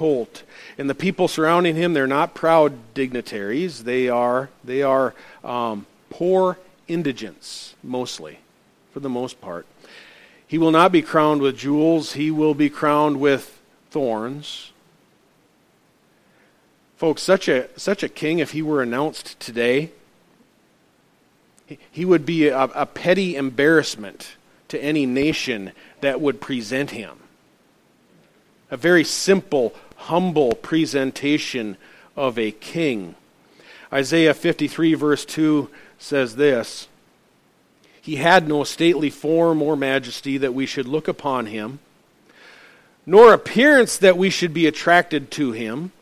colt. And the people surrounding him, they're not proud dignitaries. They are, they are um, poor indigents, mostly, for the most part. He will not be crowned with jewels, he will be crowned with thorns. Folks, such a, such a king, if he were announced today, he would be a, a petty embarrassment to any nation that would present him. A very simple, humble presentation of a king. Isaiah 53, verse 2 says this He had no stately form or majesty that we should look upon him, nor appearance that we should be attracted to him.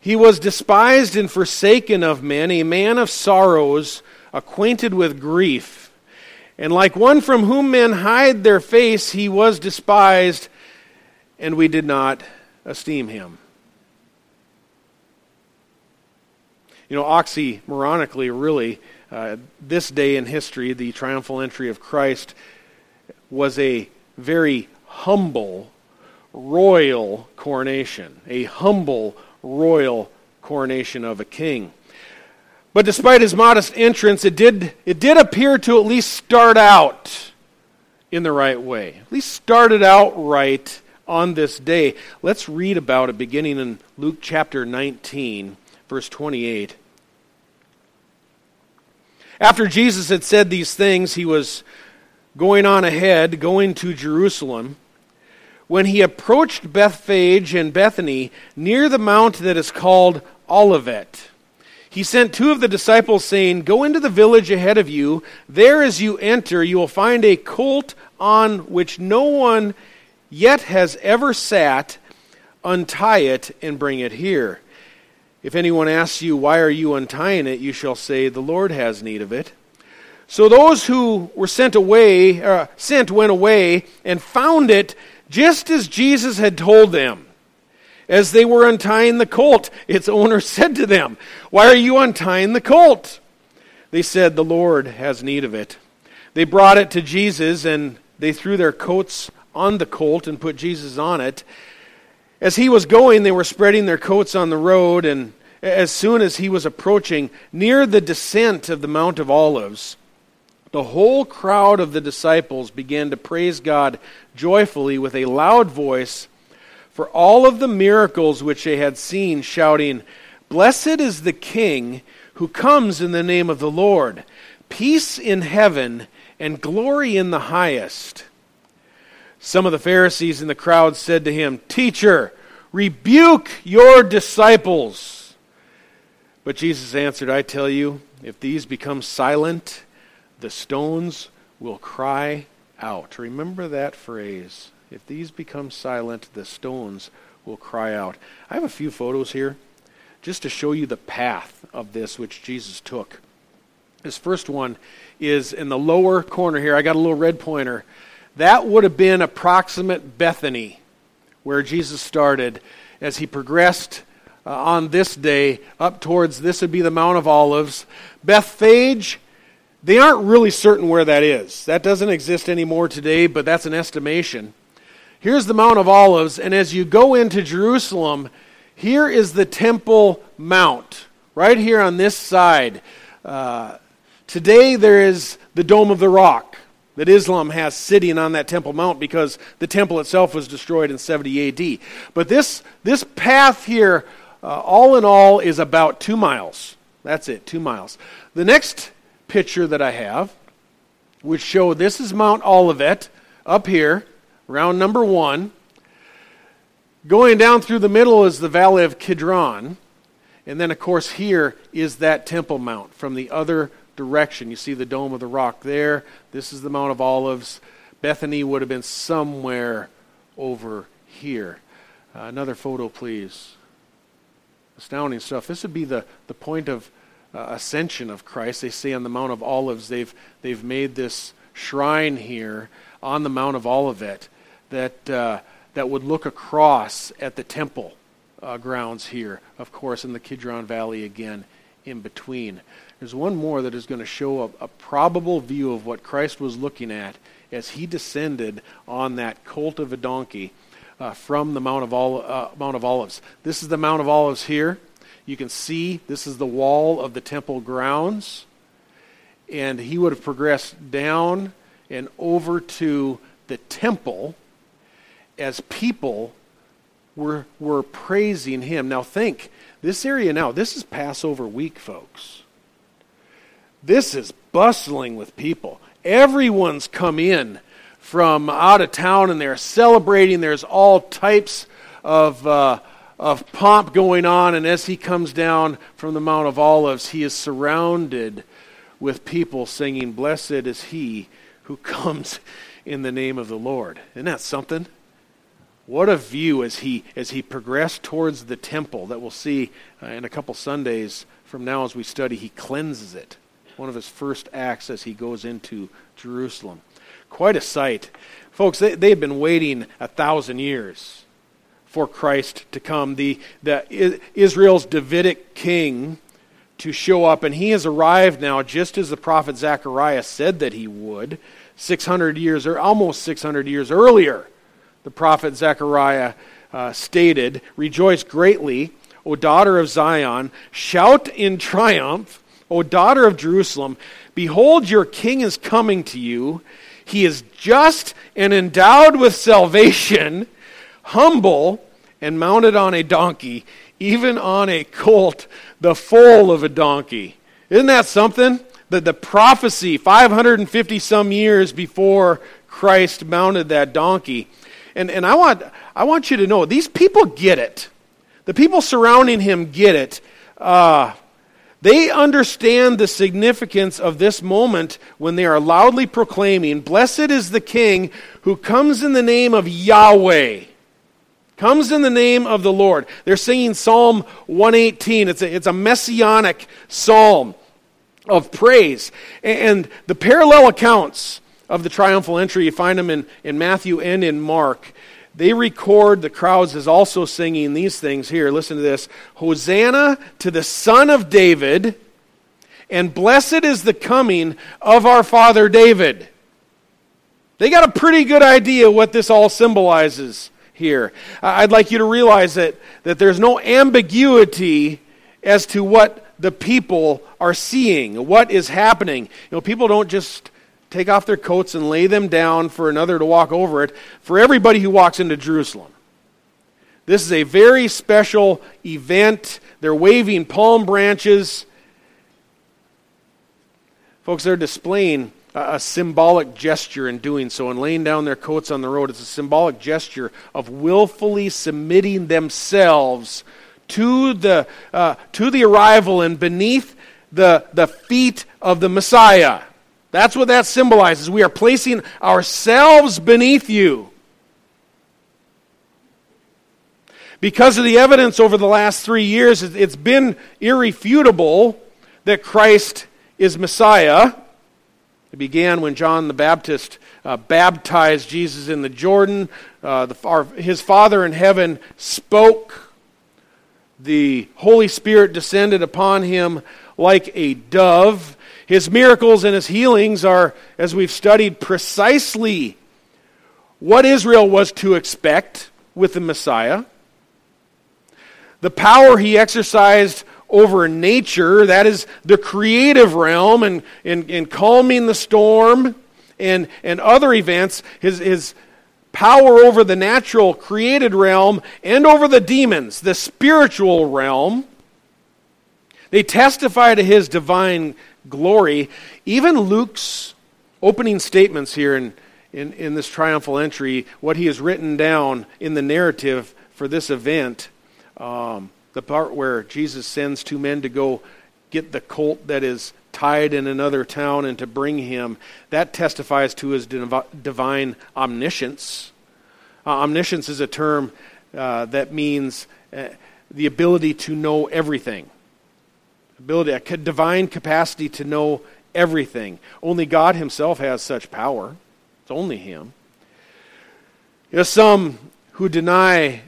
He was despised and forsaken of men, a man of sorrows, acquainted with grief and like one from whom men hide their face, he was despised, and we did not esteem him. You know, oxymoronically, really, uh, this day in history, the triumphal entry of Christ was a very humble royal coronation, a humble royal coronation of a king. But despite his modest entrance, it did, it did appear to at least start out in the right way. At least started out right on this day. Let's read about it beginning in Luke chapter 19, verse 28. After Jesus had said these things, he was going on ahead, going to Jerusalem. When he approached Bethphage and Bethany, near the mount that is called Olivet, he sent two of the disciples, saying, Go into the village ahead of you. There, as you enter, you will find a colt on which no one yet has ever sat. Untie it and bring it here. If anyone asks you, Why are you untying it? you shall say, The Lord has need of it. So those who were sent away, uh, sent went away and found it just as Jesus had told them. As they were untying the colt, its owner said to them, Why are you untying the colt? They said, The Lord has need of it. They brought it to Jesus, and they threw their coats on the colt and put Jesus on it. As he was going, they were spreading their coats on the road, and as soon as he was approaching near the descent of the Mount of Olives, the whole crowd of the disciples began to praise God joyfully with a loud voice for all of the miracles which they had seen, shouting, Blessed is the King who comes in the name of the Lord, peace in heaven and glory in the highest. Some of the Pharisees in the crowd said to him, Teacher, rebuke your disciples. But Jesus answered, I tell you, if these become silent, the stones will cry out. Remember that phrase. If these become silent, the stones will cry out. I have a few photos here just to show you the path of this which Jesus took. This first one is in the lower corner here. I got a little red pointer. That would have been approximate Bethany, where Jesus started as he progressed uh, on this day up towards this would be the Mount of Olives. Bethphage, they aren't really certain where that is. That doesn't exist anymore today, but that's an estimation. Here's the Mount of Olives, and as you go into Jerusalem, here is the Temple Mount, right here on this side. Uh, today there is the Dome of the Rock that Islam has sitting on that Temple Mount because the temple itself was destroyed in 70 AD. But this, this path here, uh, all in all, is about two miles. That's it, two miles. The next picture that I have, which show this is Mount Olivet up here round number one. Going down through the middle is the Valley of Kidron. And then, of course, here is that Temple Mount from the other direction. You see the Dome of the Rock there. This is the Mount of Olives. Bethany would have been somewhere over here. Uh, another photo, please. Astounding stuff. This would be the, the point of uh, ascension of Christ. They say on the Mount of Olives, they've, they've made this shrine here on the Mount of Olivet that, uh, that would look across at the temple uh, grounds here, of course, in the Kidron Valley again in between. There's one more that is going to show a, a probable view of what Christ was looking at as he descended on that colt of a donkey. uh, from the Mount of, Ol- uh, Mount of Olives. This is the Mount of Olives here. You can see this is the wall of the temple grounds. And he would have progressed down and over to the temple as people were, were praising him. Now, think this area now, this is Passover week, folks. This is bustling with people. Everyone's come in from out of town and they're celebrating. There's all types of, uh, of pomp going on. And as he comes down from the Mount of Olives, he is surrounded with people singing, Blessed is he who comes in the name of the Lord. Isn't that something? What a view as he as he progressed towards the temple that we'll see uh, in a couple Sundays from now as we study. He cleanses it. One of his first acts as he goes into Jerusalem. Quite a sight, folks. They they have been waiting a thousand years for Christ to come. The the Israel's Davidic king to show up, and he has arrived now, just as the prophet Zechariah said that he would. 600 years, or almost 600 years earlier, the prophet Zechariah uh, stated, Rejoice greatly, O daughter of Zion, shout in triumph, O daughter of Jerusalem. Behold, your king is coming to you. He is just and endowed with salvation, humble, and mounted on a donkey, even on a colt, the foal of a donkey. Isn't that something? the, the prophecy 550 some years before Christ mounted that donkey. And, and I, want, I want you to know these people get it. The people surrounding him get it. Uh, they understand the significance of this moment when they are loudly proclaiming, Blessed is the King who comes in the name of Yahweh. Comes in the name of the Lord. They're singing Psalm 118. It's a, it's a messianic psalm of praise. And the parallel accounts of the triumphal entry, you find them in, in Matthew and in Mark. They record the crowds as also singing these things here. Listen to this Hosanna to the Son of David, and blessed is the coming of our father David. They got a pretty good idea what this all symbolizes here. I'd like you to realize that, that there's no ambiguity as to what the people are seeing, what is happening. You know, people don't just take off their coats and lay them down for another to walk over it. For everybody who walks into Jerusalem, this is a very special event. They're waving palm branches. Folks, they're displaying a, a symbolic gesture in doing so and laying down their coats on the road. It's a symbolic gesture of willfully submitting themselves to the, uh, to the arrival and beneath the, the feet of the Messiah. That's what that symbolizes. We are placing ourselves beneath you. Because of the evidence over the last three years, it's been irrefutable that Christ is Messiah. It began when John the Baptist uh, baptized Jesus in the Jordan. Uh, the, our, his Father in heaven spoke the Holy Spirit descended upon him like a dove. His miracles and his healings are, as we've studied, precisely what Israel was to expect with the Messiah. The power he exercised over nature, that is the creative realm, and, and, and calming the storm and, and other events, his, his power over the natural created realm and over the demons, the spiritual realm. They testify to his divine glory. Even Luke's opening statements here in, in, in this triumphal entry, what he has written down in the narrative for this event, um, the part where Jesus sends two men to go get the colt that is tied in another town and to bring him, that testifies to his divine omniscience. Uh, omniscience is a term uh, that means uh, the ability to know everything, ability, a divine capacity to know everything. Only God Himself has such power. It's only Him. There are some who deny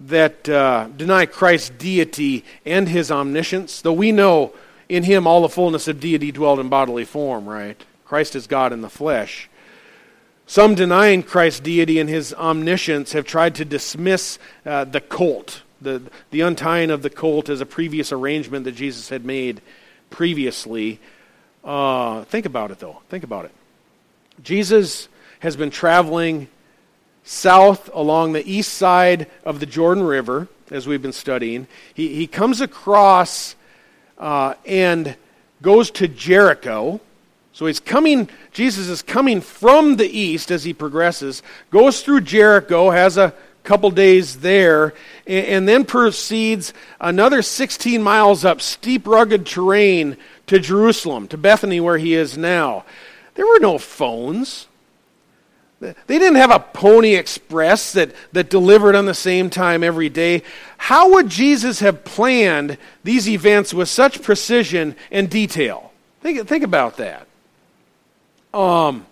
that uh, deny Christ's deity and his omniscience, though we know in him all the fullness of deity dwelled in bodily form, right? Christ is God in the flesh. Some denying Christ's deity and his omniscience have tried to dismiss uh, the colt, the, the untying of the colt, as a previous arrangement that Jesus had made previously. Uh, think about it, though. Think about it. Jesus has been traveling south along the east side of the Jordan River, as we've been studying. He, he comes across uh, and goes to Jericho. So he's coming, Jesus is coming from the east as he progresses, goes through Jericho, has a couple days there, and, and then proceeds another 16 miles up steep, rugged terrain to Jerusalem, to Bethany, where he is now. There were no phones. They didn't have a Pony Express that, that delivered on the same time every day. How would Jesus have planned these events with such precision and detail? Think, think about that. Um,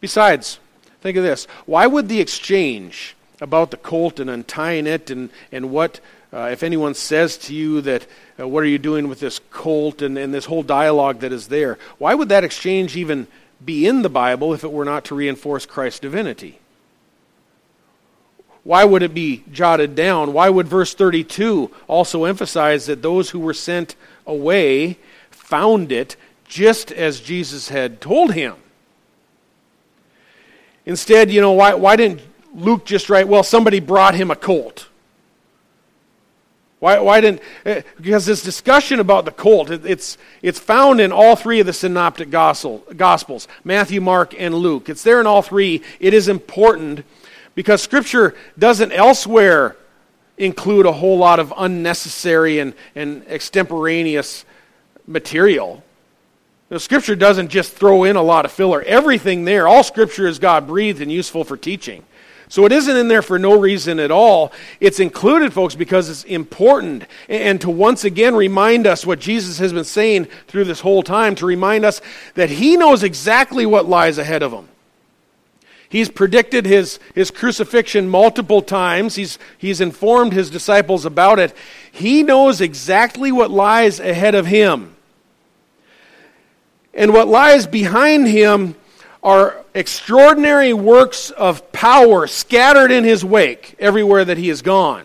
besides, think of this. Why would the exchange about the colt and untying it and, and what, uh, if anyone says to you that, uh, what are you doing with this colt and, and this whole dialogue that is there, why would that exchange even be in the Bible if it were not to reinforce Christ's divinity? Why would it be jotted down? Why would verse 32 also emphasize that those who were sent away found it just as Jesus had told him? Instead, you know, why, why didn't Luke just write, well, somebody brought him a colt? Why, why didn't, eh, because this discussion about the colt, it, it's, it's found in all three of the synoptic gospel, gospels Matthew, Mark, and Luke. It's there in all three. It is important because Scripture doesn't elsewhere include a whole lot of unnecessary and, and extemporaneous material. Scripture doesn't just throw in a lot of filler. Everything there, all Scripture is God breathed and useful for teaching. So it isn't in there for no reason at all. It's included, folks, because it's important. And to once again remind us what Jesus has been saying through this whole time, to remind us that He knows exactly what lies ahead of Him. He's predicted his, his crucifixion multiple times. He's, he's informed his disciples about it. He knows exactly what lies ahead of him. And what lies behind him are extraordinary works of power scattered in his wake everywhere that he has gone.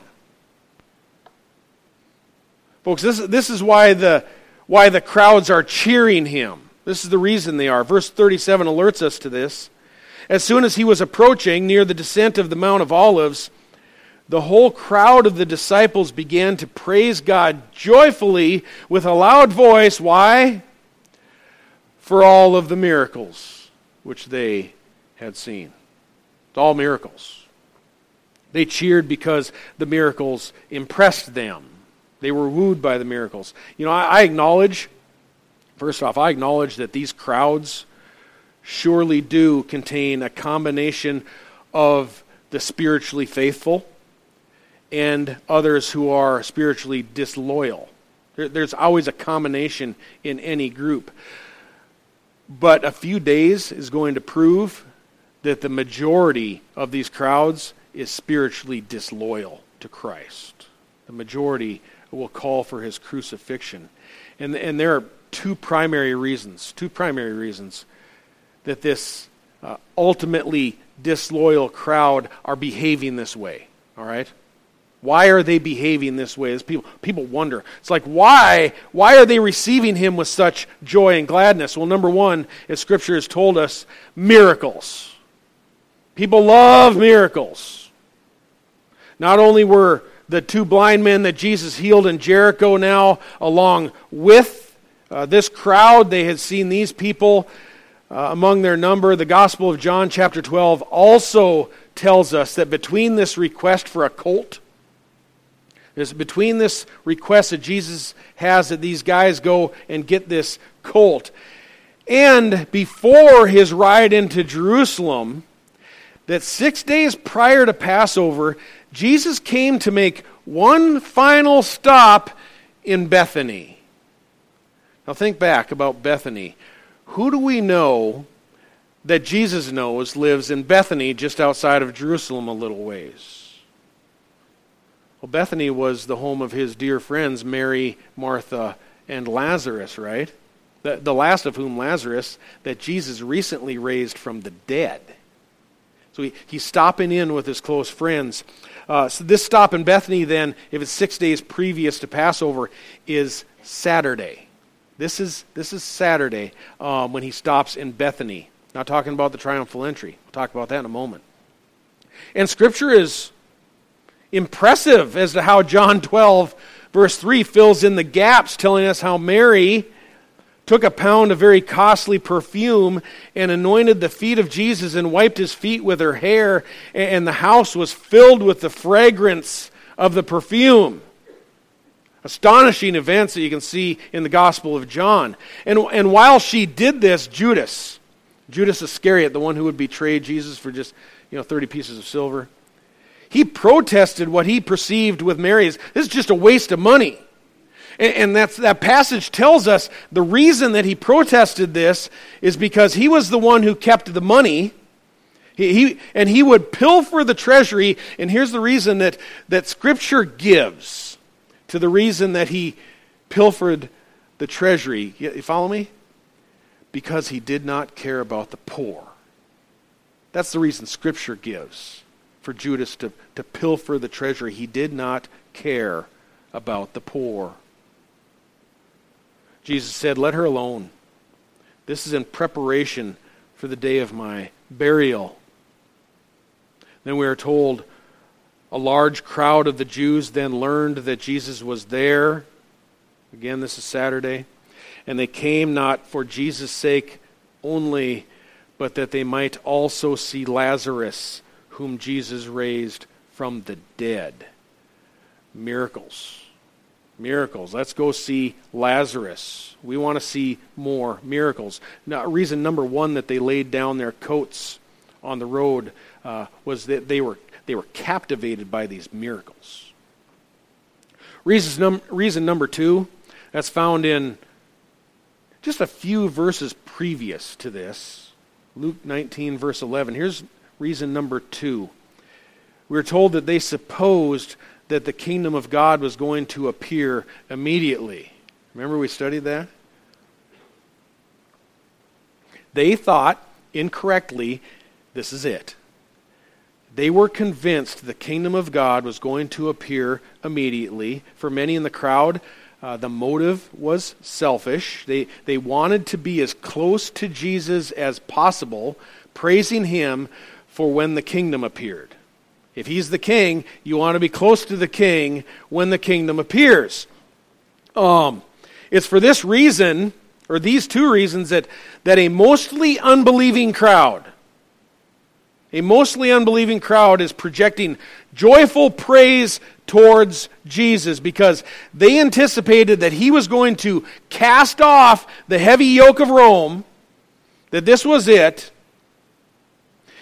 Folks, this, this is why the, why the crowds are cheering him. This is the reason they are. Verse 37 alerts us to this. As soon as he was approaching near the descent of the Mount of Olives, the whole crowd of the disciples began to praise God joyfully with a loud voice. Why? For all of the miracles which they had seen. It's all miracles. They cheered because the miracles impressed them. They were wooed by the miracles. You know, I, I acknowledge, first off, I acknowledge that these crowds surely do contain a combination of the spiritually faithful and others who are spiritually disloyal. There, there's always a combination in any group. But a few days is going to prove that the majority of these crowds is spiritually disloyal to Christ. The majority will call for his crucifixion. And, and there are two primary reasons, two primary reasons that this uh, ultimately disloyal crowd are behaving this way. All right? Why are they behaving this way? As people, people wonder. It's like, why? Why are they receiving him with such joy and gladness? Well, number one, as Scripture has told us, miracles. People love miracles. Not only were the two blind men that Jesus healed in Jericho now along with uh, this crowd, they had seen these people uh, among their number. The Gospel of John, chapter 12, also tells us that between this request for a colt, there's between this request that Jesus has that these guys go and get this colt, and before his ride into Jerusalem, that six days prior to Passover, Jesus came to make one final stop in Bethany. Now, think back about Bethany. Who do we know that Jesus knows lives in Bethany, just outside of Jerusalem, a little ways? Well, Bethany was the home of his dear friends, Mary, Martha, and Lazarus, right? the, the last of whom, Lazarus, that Jesus recently raised from the dead. So he, he's stopping in with his close friends. Uh, so this stop in Bethany, then, if it's six days previous to Passover, is Saturday. This is, this is Saturday um, when he stops in Bethany. Not talking about the triumphal entry. We'll talk about that in a moment. And Scripture is impressive as to how John 12, verse 3, fills in the gaps, telling us how Mary took a pound of very costly perfume and anointed the feet of Jesus and wiped his feet with her hair, and the house was filled with the fragrance of the perfume. Astonishing events that you can see in the Gospel of John. And, and while she did this, Judas, Judas Iscariot, the one who would betray Jesus for just you know 30 pieces of silver, he protested what he perceived with Mary as this is just a waste of money. And, and that's, that passage tells us the reason that he protested this is because he was the one who kept the money. He, he, and he would pilfer the treasury. And here's the reason that, that Scripture gives to the reason that he pilfered the treasury. You, you follow me? Because he did not care about the poor. That's the reason Scripture gives for Judas to, to pilfer the treasury. He did not care about the poor. Jesus said, Let her alone. This is in preparation for the day of my burial. Then we are told a large crowd of the Jews then learned that Jesus was there. Again, this is Saturday. And they came not for Jesus' sake only, but that they might also see Lazarus, whom Jesus raised from the dead. Miracles miracles. Let's go see Lazarus. We want to see more miracles. Now, reason number one that they laid down their coats on the road uh, was that they were, they were captivated by these miracles. Num- reason number two, that's found in just a few verses previous to this. Luke 19, verse 11. Here's reason number two. We're told that they supposed that the kingdom of God was going to appear immediately. Remember, we studied that? They thought incorrectly, this is it. They were convinced the kingdom of God was going to appear immediately. For many in the crowd, uh, the motive was selfish. They, they wanted to be as close to Jesus as possible, praising him for when the kingdom appeared. If he's the king, you want to be close to the king when the kingdom appears. Um, it's for this reason, or these two reasons, that, that a mostly unbelieving crowd, a mostly unbelieving crowd is projecting joyful praise towards Jesus because they anticipated that he was going to cast off the heavy yoke of Rome, that this was it,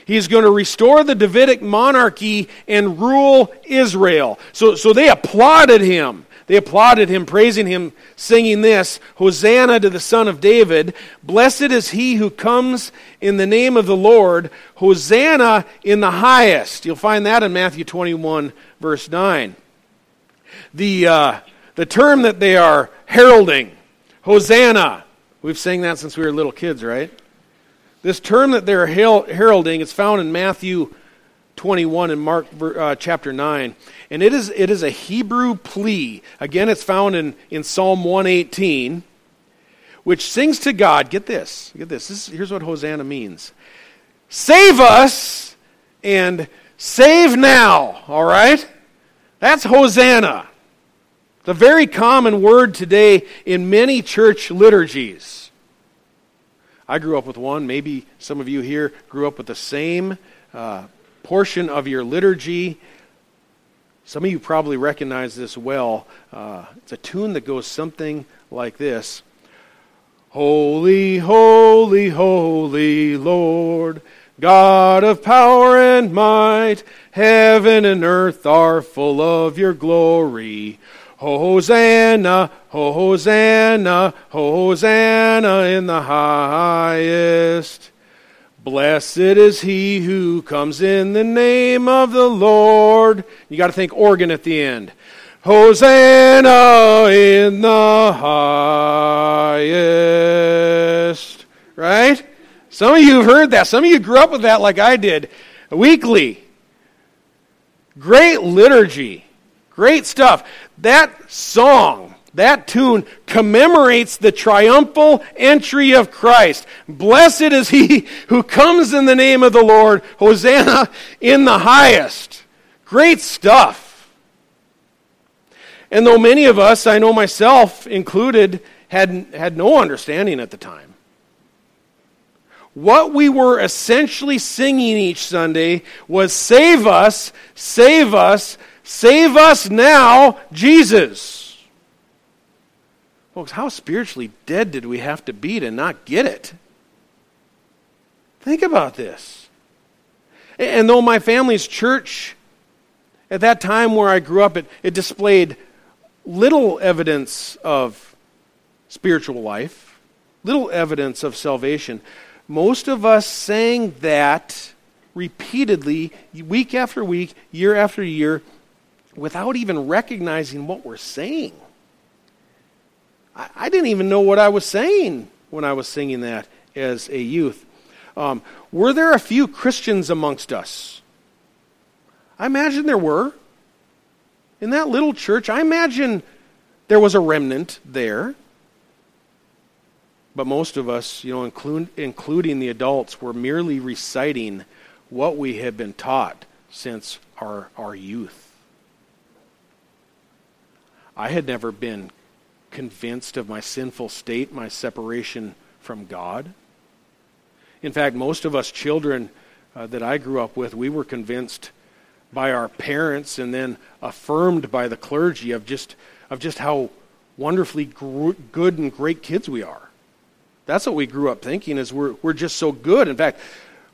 He's going to restore the Davidic monarchy and rule Israel. So, so they applauded him. They applauded him, praising him, singing this Hosanna to the Son of David. Blessed is he who comes in the name of the Lord. Hosanna in the highest. You'll find that in Matthew 21, verse 9. The, uh, the term that they are heralding, Hosanna. We've sang that since we were little kids, right? This term that they're heralding is found in Matthew 21 and Mark uh, chapter 9. And it is, it is a Hebrew plea. Again, it's found in, in Psalm 118, which sings to God. Get this. Get this. this is, here's what Hosanna means Save us and save now. All right? That's Hosanna. A very common word today in many church liturgies. I grew up with one. Maybe some of you here grew up with the same uh, portion of your liturgy. Some of you probably recognize this well. Uh, it's a tune that goes something like this Holy, holy, holy Lord, God of power and might, heaven and earth are full of your glory. Hosanna, Hosanna, Hosanna in the highest. Blessed is he who comes in the name of the Lord. You got to think organ at the end. Hosanna in the highest. Right? Some of you have heard that. Some of you grew up with that like I did. Weekly. Great liturgy. Great stuff. That song, that tune commemorates the triumphal entry of Christ. Blessed is he who comes in the name of the Lord. Hosanna in the highest. Great stuff. And though many of us, I know myself included, had, had no understanding at the time, what we were essentially singing each Sunday was Save us, save us, save us now, Jesus. Folks, how spiritually dead did we have to be to not get it? Think about this. And though my family's church at that time where I grew up, it, it displayed little evidence of spiritual life, little evidence of salvation. Most of us sang that repeatedly, week after week, year after year, without even recognizing what we're saying. I, I didn't even know what I was saying when I was singing that as a youth. Um, were there a few Christians amongst us? I imagine there were. In that little church, I imagine there was a remnant there. But most of us, you know, including the adults, were merely reciting what we had been taught since our, our youth. I had never been convinced of my sinful state, my separation from God. In fact, most of us children uh, that I grew up with, we were convinced by our parents and then affirmed by the clergy of just, of just how wonderfully gr- good and great kids we are. That's what we grew up thinking is we're, we're just so good. In fact,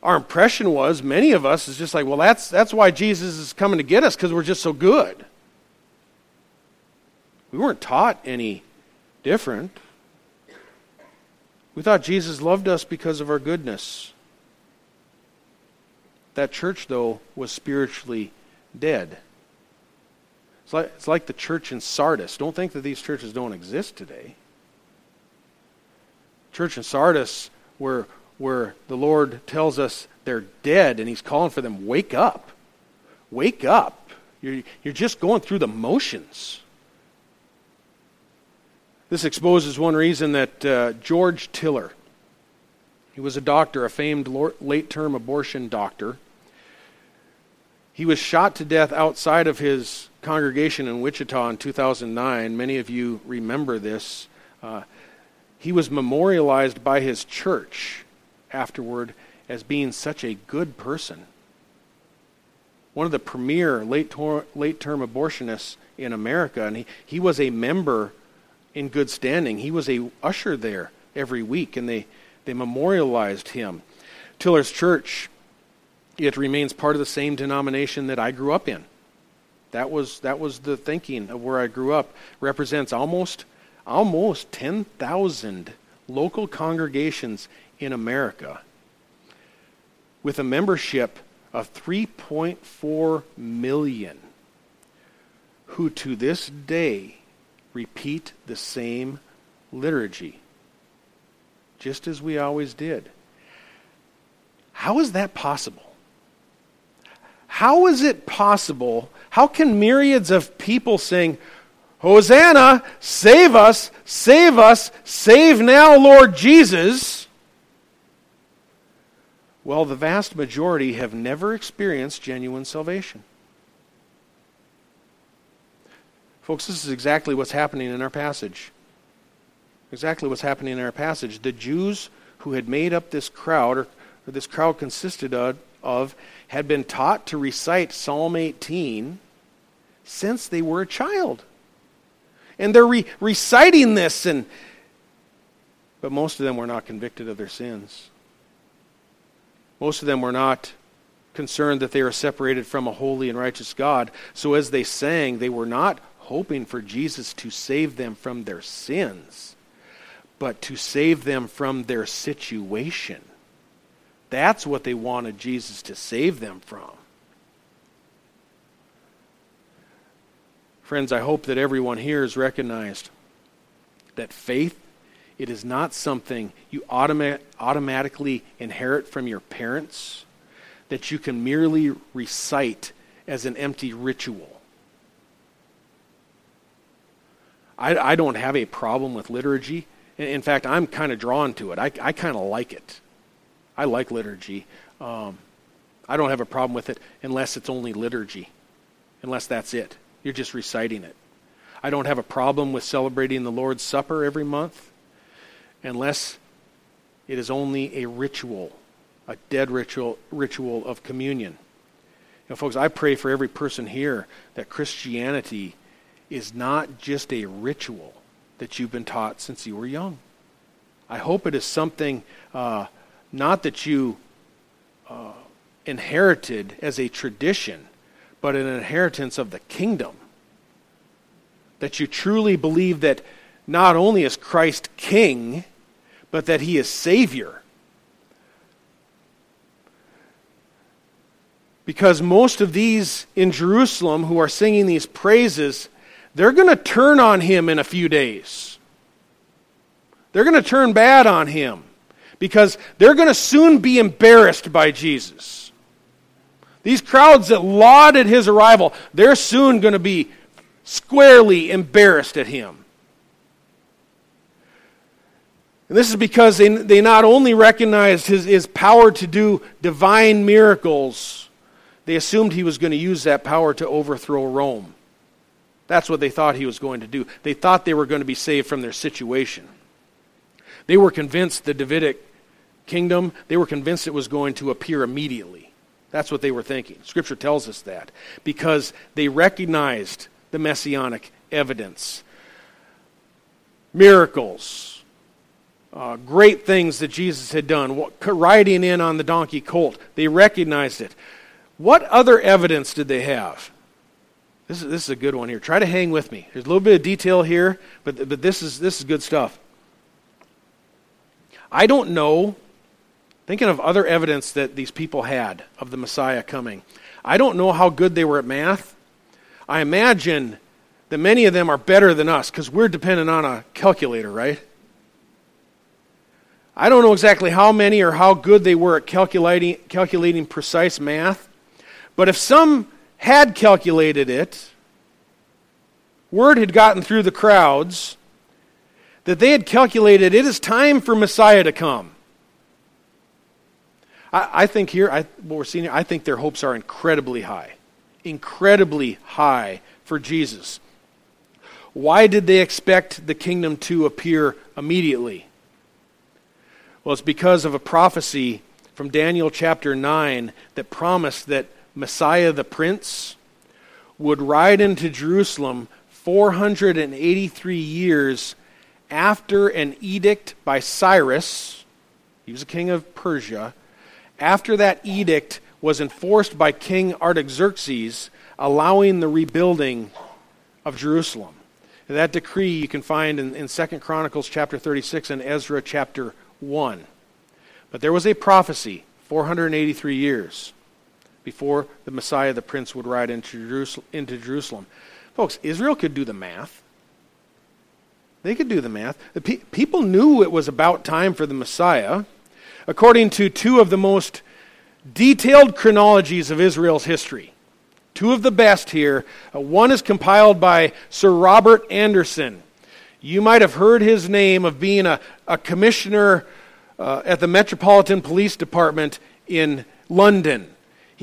our impression was many of us is just like, well, that's, that's why Jesus is coming to get us because we're just so good. We weren't taught any different. We thought Jesus loved us because of our goodness. That church, though, was spiritually dead. It's like, it's like the church in Sardis. Don't think that these churches don't exist today. Church in Sardis, where, where the Lord tells us they're dead and He's calling for them, wake up. Wake up. You're, you're just going through the motions. This exposes one reason that uh, George Tiller, he was a doctor, a famed late term abortion doctor. He was shot to death outside of his congregation in Wichita in 2009. Many of you remember this. Uh, he was memorialized by his church afterward as being such a good person. One of the premier late, tor- late term abortionists in America, and he, he was a member in good standing. He was a usher there every week, and they, they memorialized him. Tiller's church it remains part of the same denomination that I grew up in. That was, that was the thinking of where I grew up. Represents almost, almost 10,000 local congregations in America with a membership of 3.4 million who to this day repeat the same liturgy, just as we always did. How is that possible? How is it possible? How can myriads of people sing, Hosanna, save us, save us, save now, Lord Jesus? Well, the vast majority have never experienced genuine salvation. Folks, this is exactly what's happening in our passage. Exactly what's happening in our passage. The Jews who had made up this crowd, or, or this crowd consisted of, of had been taught to recite Psalm 18 since they were a child. And they're re- reciting this, and, but most of them were not convicted of their sins. Most of them were not concerned that they were separated from a holy and righteous God. So as they sang, they were not hoping for Jesus to save them from their sins, but to save them from their situation. That's what they wanted Jesus to save them from. Friends, I hope that everyone here has recognized that faith it is not something you automa- automatically inherit from your parents that you can merely recite as an empty ritual. I, I don't have a problem with liturgy. In fact, I'm kind of drawn to it. I, I kind of like it. I like liturgy. Um, I don't have a problem with it unless it's only liturgy, unless that's it. You're just reciting it. I don't have a problem with celebrating the Lord's Supper every month unless it is only a ritual, a dead ritual, ritual of communion. You know, folks, I pray for every person here that Christianity is not just a ritual that you've been taught since you were young. I hope it is something uh, not that you uh, inherited as a tradition, but an inheritance of the kingdom. That you truly believe that not only is Christ king, but that he is Savior. Because most of these in Jerusalem who are singing these praises, they're going to turn on him in a few days. They're going to turn bad on him because they're going to soon be embarrassed by Jesus. These crowds that lauded his arrival, they're soon going to be squarely embarrassed at him. And this is because they, they not only recognized his, his power to do divine miracles, they assumed he was going to use that power to overthrow Rome. That's what they thought he was going to do. They thought they were going to be saved from their situation. They were convinced the Davidic kingdom, they were convinced it was going to appear immediately. That's what they were thinking. Scripture tells us that. Because they recognized the messianic evidence. Miracles, uh, great things that Jesus had done, riding in on the donkey colt. They recognized it. What other evidence did they have? This is, this is a good one here. Try to hang with me. There's a little bit of detail here, but, but this, is, this is good stuff. I don't know, thinking of other evidence that these people had of the Messiah coming, I don't know how good they were at math. I imagine that many of them are better than us because we're dependent on a calculator, right? I don't know exactly how many or how good they were at calculating, calculating precise math, but if some had calculated it, word had gotten through the crowds that they had calculated it is time for Messiah to come. I, I think here, I, what we're seeing here, I think their hopes are incredibly high. Incredibly high for Jesus. Why did they expect the kingdom to appear immediately? Well, it's because of a prophecy from Daniel chapter 9 that promised that Messiah the Prince would ride into Jerusalem 483 years after an edict by Cyrus, he was a king of Persia, after that edict was enforced by King Artaxerxes, allowing the rebuilding of Jerusalem. And that decree you can find in, in 2 Chronicles chapter 36 and Ezra chapter 1. But there was a prophecy 483 years before the Messiah, the Prince, would ride into Jerusalem. Into Jerusalem. Folks, Israel could do the math. They could do the math. The pe- people knew it was about time for the Messiah. According to two of the most detailed chronologies of Israel's history, two of the best here. Uh, one is compiled by Sir Robert Anderson. You might have heard his name of being a, a commissioner uh, at the Metropolitan Police Department in London.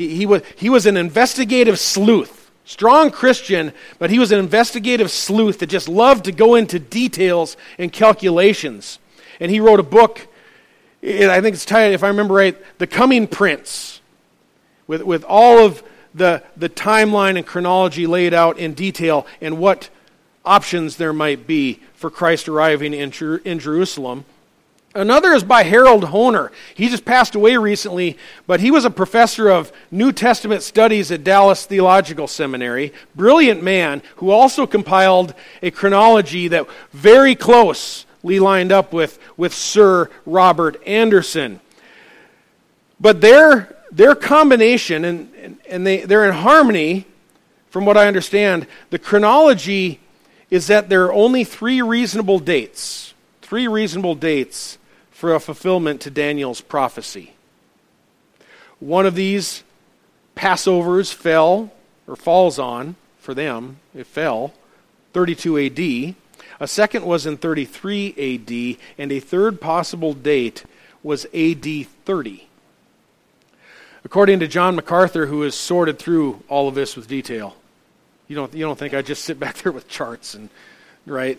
He, he, was, he was an investigative sleuth, strong Christian, but he was an investigative sleuth that just loved to go into details and calculations. And he wrote a book, I think it's titled, if I remember right, The Coming Prince, with, with all of the, the timeline and chronology laid out in detail and what options there might be for Christ arriving in, in Jerusalem. Another is by Harold Hoehner. He just passed away recently, but he was a professor of New Testament studies at Dallas Theological Seminary. Brilliant man who also compiled a chronology that very closely lined up with, with Sir Robert Anderson. But their, their combination, and, and they, they're in harmony, from what I understand, the chronology is that there are only three reasonable dates. Three reasonable dates for a fulfillment to Daniel's prophecy. One of these Passovers fell, or falls on, for them, it fell, 32 AD. A second was in 33 AD, and a third possible date was AD 30. According to John MacArthur, who has sorted through all of this with detail, you don't, you don't think I just sit back there with charts and, right?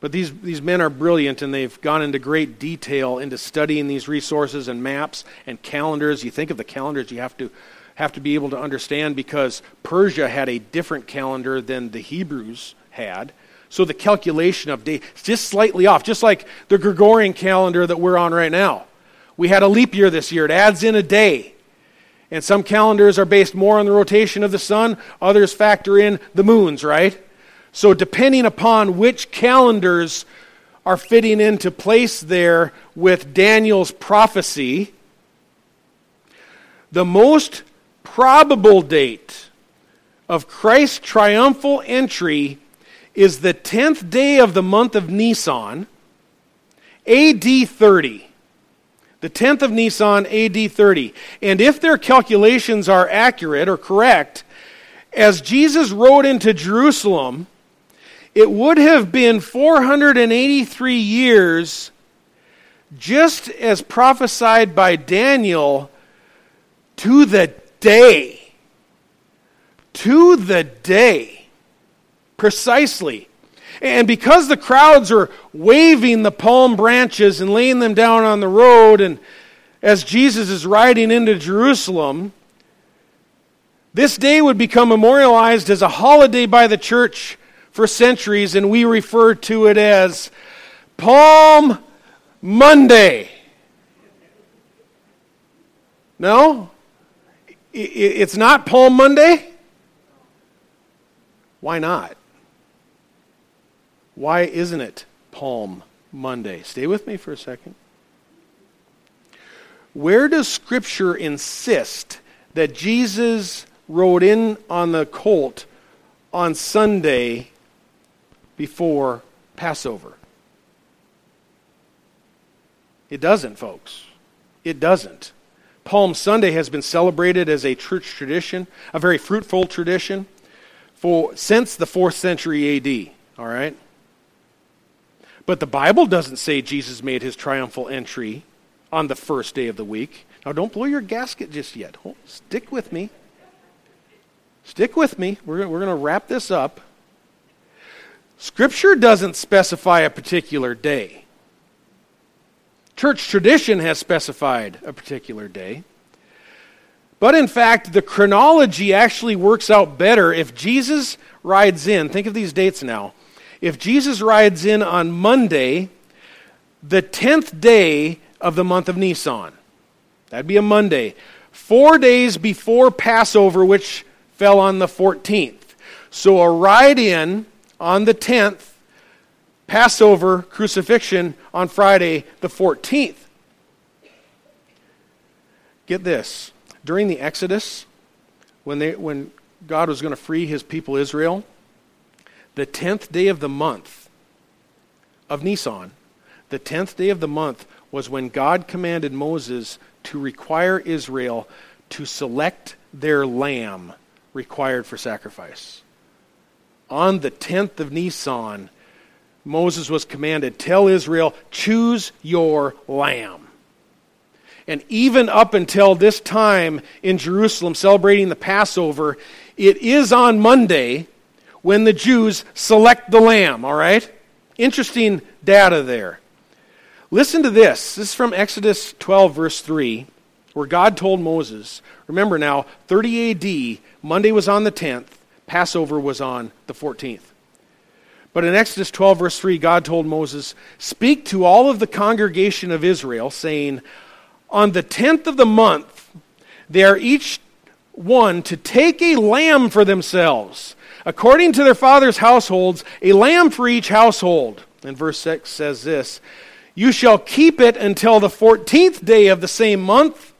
But these, these men are brilliant and they've gone into great detail into studying these resources and maps and calendars. You think of the calendars you have to, have to be able to understand because Persia had a different calendar than the Hebrews had. So the calculation of days is just slightly off, just like the Gregorian calendar that we're on right now. We had a leap year this year, it adds in a day. And some calendars are based more on the rotation of the sun, others factor in the moons, right? So, depending upon which calendars are fitting into place there with Daniel's prophecy, the most probable date of Christ's triumphal entry is the 10th day of the month of Nisan, AD 30 the 10th of Nisan, AD 30. And if their calculations are accurate or correct, as Jesus rode into Jerusalem, it would have been 483 years, just as prophesied by Daniel, to the day. To the day. Precisely. And because the crowds are waving the palm branches and laying them down on the road, and as Jesus is riding into Jerusalem, this day would become memorialized as a holiday by the church for centuries, and we refer to it as Palm Monday. No? It's not Palm Monday? Why not? Why isn't it Palm Monday? Stay with me for a second. Where does Scripture insist that Jesus rode in on the colt on Sunday before Passover? It doesn't, folks. It doesn't. Palm Sunday has been celebrated as a church tradition, a very fruitful tradition, for since the 4th century AD. All right? But the Bible doesn't say Jesus made his triumphal entry on the first day of the week. Now, don't blow your gasket just yet. Stick with me. Stick with me. We're, we're going to wrap this up. Scripture doesn't specify a particular day. Church tradition has specified a particular day. But in fact, the chronology actually works out better if Jesus rides in. Think of these dates now if Jesus rides in on Monday, the 10th day of the month of Nisan, that'd be a Monday, four days before Passover, which fell on the 14th. So a ride in on the 10th, Passover crucifixion on Friday the 14th. Get this. During the Exodus, when, they, when God was going to free his people Israel, the 10th day of the month of Nisan, the 10th day of the month was when God commanded Moses to require Israel to select their lamb required for sacrifice. On the 10th of Nisan, Moses was commanded, Tell Israel, choose your lamb. And even up until this time in Jerusalem, celebrating the Passover, it is on Monday when the Jews select the lamb, all right? Interesting data there. Listen to this. This is from Exodus 12, verse 3, where God told Moses, remember now, 30 AD, Monday was on the 10th, Passover was on the 14th. But in Exodus 12, verse 3, God told Moses, Speak to all of the congregation of Israel, saying, On the 10th of the month, they are each one to take a lamb for themselves according to their father's households, a lamb for each household. And verse 6 says this You shall keep it until the 14th day of the same month.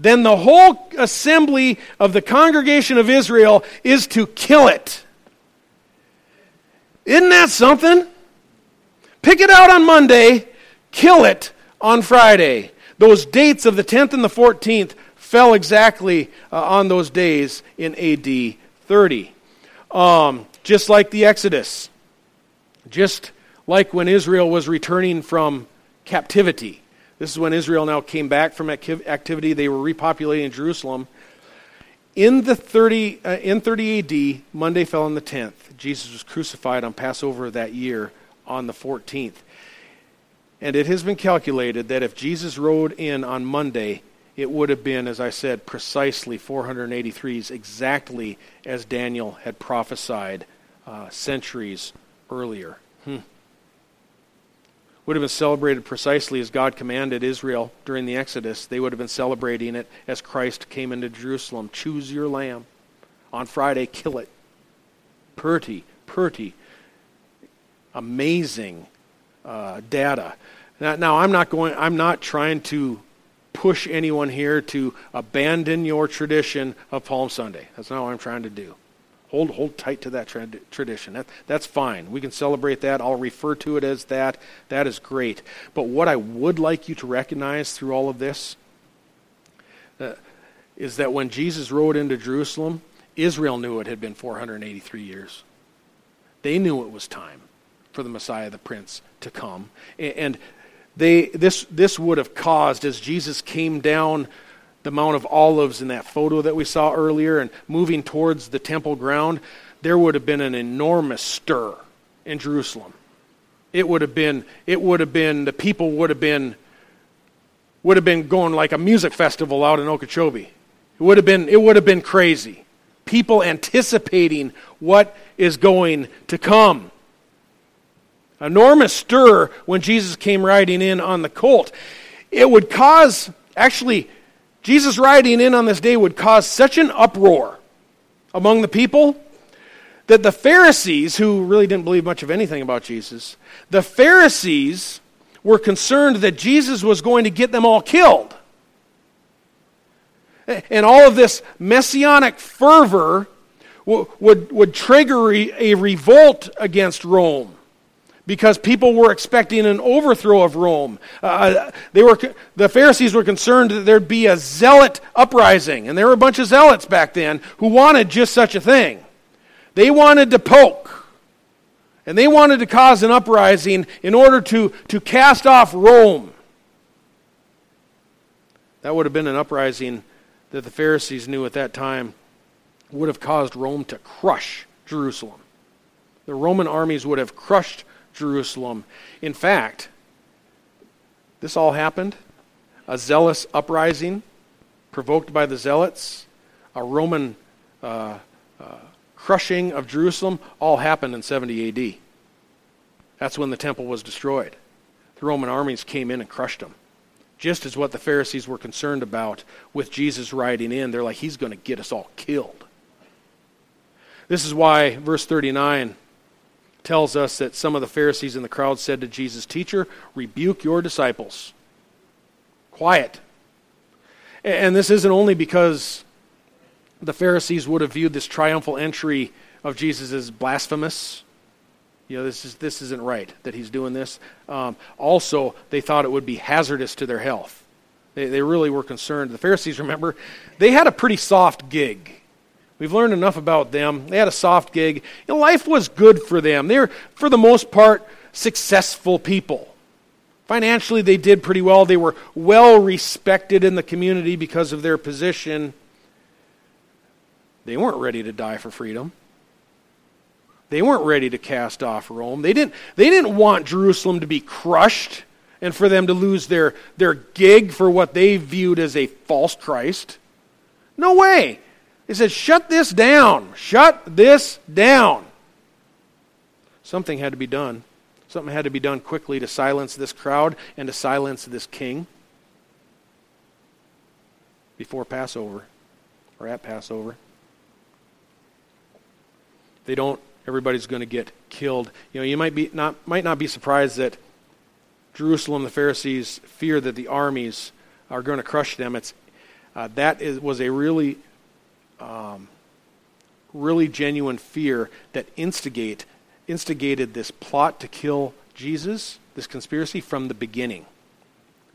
Then the whole assembly of the congregation of Israel is to kill it. Isn't that something? Pick it out on Monday, kill it on Friday. Those dates of the 10th and the 14th fell exactly uh, on those days in AD 30. Um, just like the Exodus, just like when Israel was returning from captivity. This is when Israel now came back from activity. They were repopulating Jerusalem. In the 30 uh, in 30 AD, Monday fell on the 10th. Jesus was crucified on Passover that year on the 14th. And it has been calculated that if Jesus rode in on Monday, it would have been, as I said, precisely 483s, exactly as Daniel had prophesied uh, centuries earlier. Hmm. Would have been celebrated precisely as God commanded Israel during the Exodus. They would have been celebrating it as Christ came into Jerusalem. Choose your lamb. On Friday, kill it. Pretty, pretty amazing uh, data. Now, now, I'm not going. I'm not trying to push anyone here to abandon your tradition of Palm Sunday. That's not what I'm trying to do. Hold, hold tight to that tra- tradition. That, that's fine. We can celebrate that. I'll refer to it as that. That is great. But what I would like you to recognize through all of this uh, is that when Jesus rode into Jerusalem, Israel knew it had been 483 years. They knew it was time for the Messiah, the Prince, to come. And they, this, this would have caused, as Jesus came down the Mount of Olives in that photo that we saw earlier and moving towards the temple ground, there would have been an enormous stir in Jerusalem. It would have been, it would have been, the people would have been, would have been going like a music festival out in Okeechobee. It would have been, it would have been crazy. People anticipating what is going to come enormous stir when Jesus came riding in on the colt. It would cause, actually, Jesus riding in on this day would cause such an uproar among the people that the Pharisees, who really didn't believe much of anything about Jesus, the Pharisees were concerned that Jesus was going to get them all killed. And all of this messianic fervor would, would trigger a revolt against Rome because people were expecting an overthrow of Rome. Uh, uh, they were, the Pharisees were concerned that there'd be a zealot uprising, and there were a bunch of zealots back then who wanted just such a thing. They wanted to poke, and they wanted to cause an uprising in order to, to cast off Rome. That would have been an uprising that the Pharisees knew at that time would have caused Rome to crush Jerusalem. The Roman armies would have crushed Jerusalem. In fact, this all happened a zealous uprising provoked by the zealots, a Roman uh, uh, crushing of Jerusalem, all happened in 70 AD. That's when the temple was destroyed. The Roman armies came in and crushed them. Just as what the Pharisees were concerned about with Jesus riding in. They're like, he's going to get us all killed. This is why, verse 39, tells us that some of the Pharisees in the crowd said to Jesus, Teacher, rebuke your disciples. Quiet. And this isn't only because the Pharisees would have viewed this triumphal entry of Jesus as blasphemous. You know, this, is, this isn't right that he's doing this. Um, also, they thought it would be hazardous to their health. They, they really were concerned. The Pharisees, remember, they had a pretty soft gig. We've learned enough about them. They had a soft gig. Life was good for them. They were, for the most part, successful people. Financially, they did pretty well. They were well respected in the community because of their position. They weren't ready to die for freedom. They weren't ready to cast off Rome. They didn't, they didn't want Jerusalem to be crushed and for them to lose their, their gig for what they viewed as a false Christ. No way. He said, Shut this down. Shut this down. Something had to be done. Something had to be done quickly to silence this crowd and to silence this king before Passover or at Passover. If they don't, everybody's going to get killed. You know, you might be not might not be surprised that Jerusalem, the Pharisees fear that the armies are going to crush them. It's uh, that is, was a really, um, really genuine fear that instigate, instigated this plot to kill Jesus, this conspiracy, from the beginning.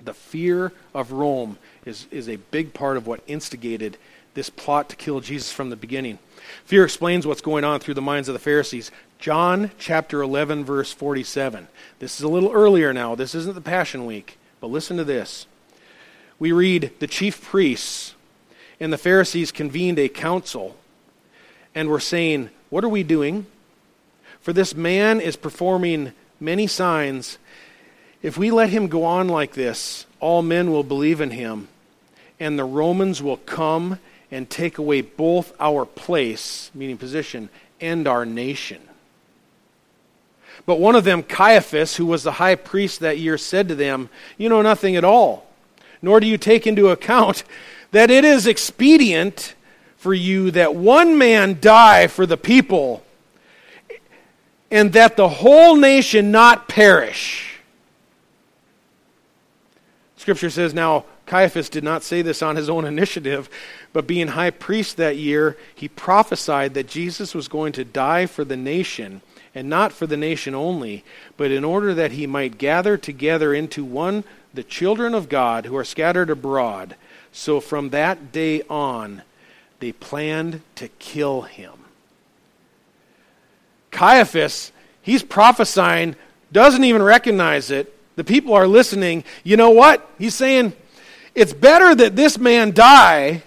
The fear of Rome is, is a big part of what instigated this plot to kill Jesus from the beginning. Fear explains what's going on through the minds of the Pharisees. John chapter 11, verse 47. This is a little earlier now. This isn't the Passion Week, but listen to this. We read the chief priests and the Pharisees convened a council and were saying, What are we doing? For this man is performing many signs. If we let him go on like this, all men will believe in him, and the Romans will come and take away both our place, meaning position, and our nation. But one of them, Caiaphas, who was the high priest that year, said to them, You know nothing at all, nor do you take into account that it is expedient for you that one man die for the people, and that the whole nation not perish. Scripture says, Now, Caiaphas did not say this on his own initiative, but being high priest that year, he prophesied that Jesus was going to die for the nation, and not for the nation only, but in order that he might gather together into one the children of God who are scattered abroad. So from that day on, they planned to kill him. Caiaphas, he's prophesying, doesn't even recognize it. The people are listening. You know what? He's saying, it's better that this man die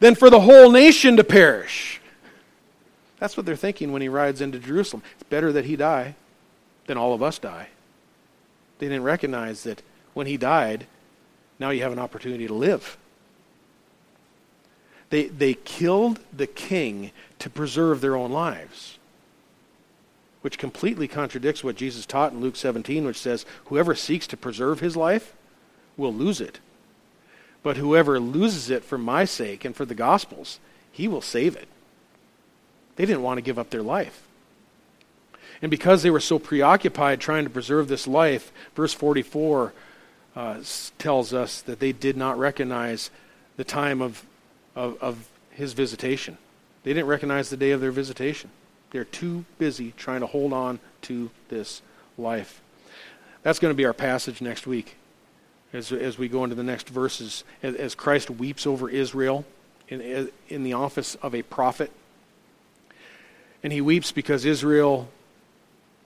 than for the whole nation to perish. That's what they're thinking when he rides into Jerusalem. It's better that he die than all of us die. They didn't recognize that when he died, now you have an opportunity to live. They, they killed the king to preserve their own lives, which completely contradicts what Jesus taught in Luke 17, which says, Whoever seeks to preserve his life will lose it. But whoever loses it for my sake and for the gospel's, he will save it. They didn't want to give up their life. And because they were so preoccupied trying to preserve this life, verse 44 uh, tells us that they did not recognize the time of, of, of his visitation. They didn't recognize the day of their visitation. They're too busy trying to hold on to this life. That's going to be our passage next week as, as we go into the next verses, as, as Christ weeps over Israel in, in the office of a prophet. And he weeps because Israel,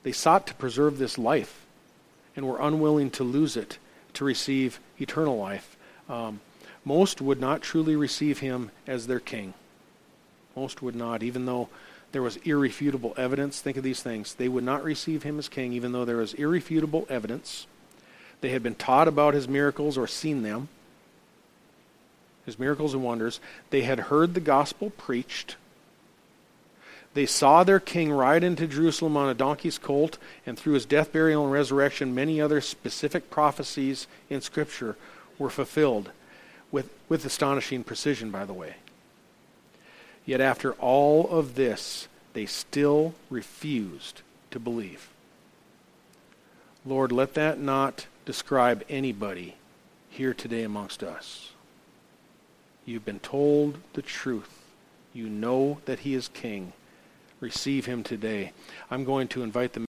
they sought to preserve this life and were unwilling to lose it to receive eternal life. Um, most would not truly receive him as their king. Most would not, even though there was irrefutable evidence. Think of these things. They would not receive him as king, even though there was irrefutable evidence they had been taught about his miracles or seen them, his miracles and wonders. They had heard the gospel preached. They saw their king ride into Jerusalem on a donkey's colt, and through his death, burial, and resurrection, many other specific prophecies in Scripture were fulfilled with, with astonishing precision, by the way. Yet after all of this, they still refused to believe. Lord, let that not describe anybody here today amongst us. You've been told the truth. You know that he is king. Receive him today. I'm going to invite the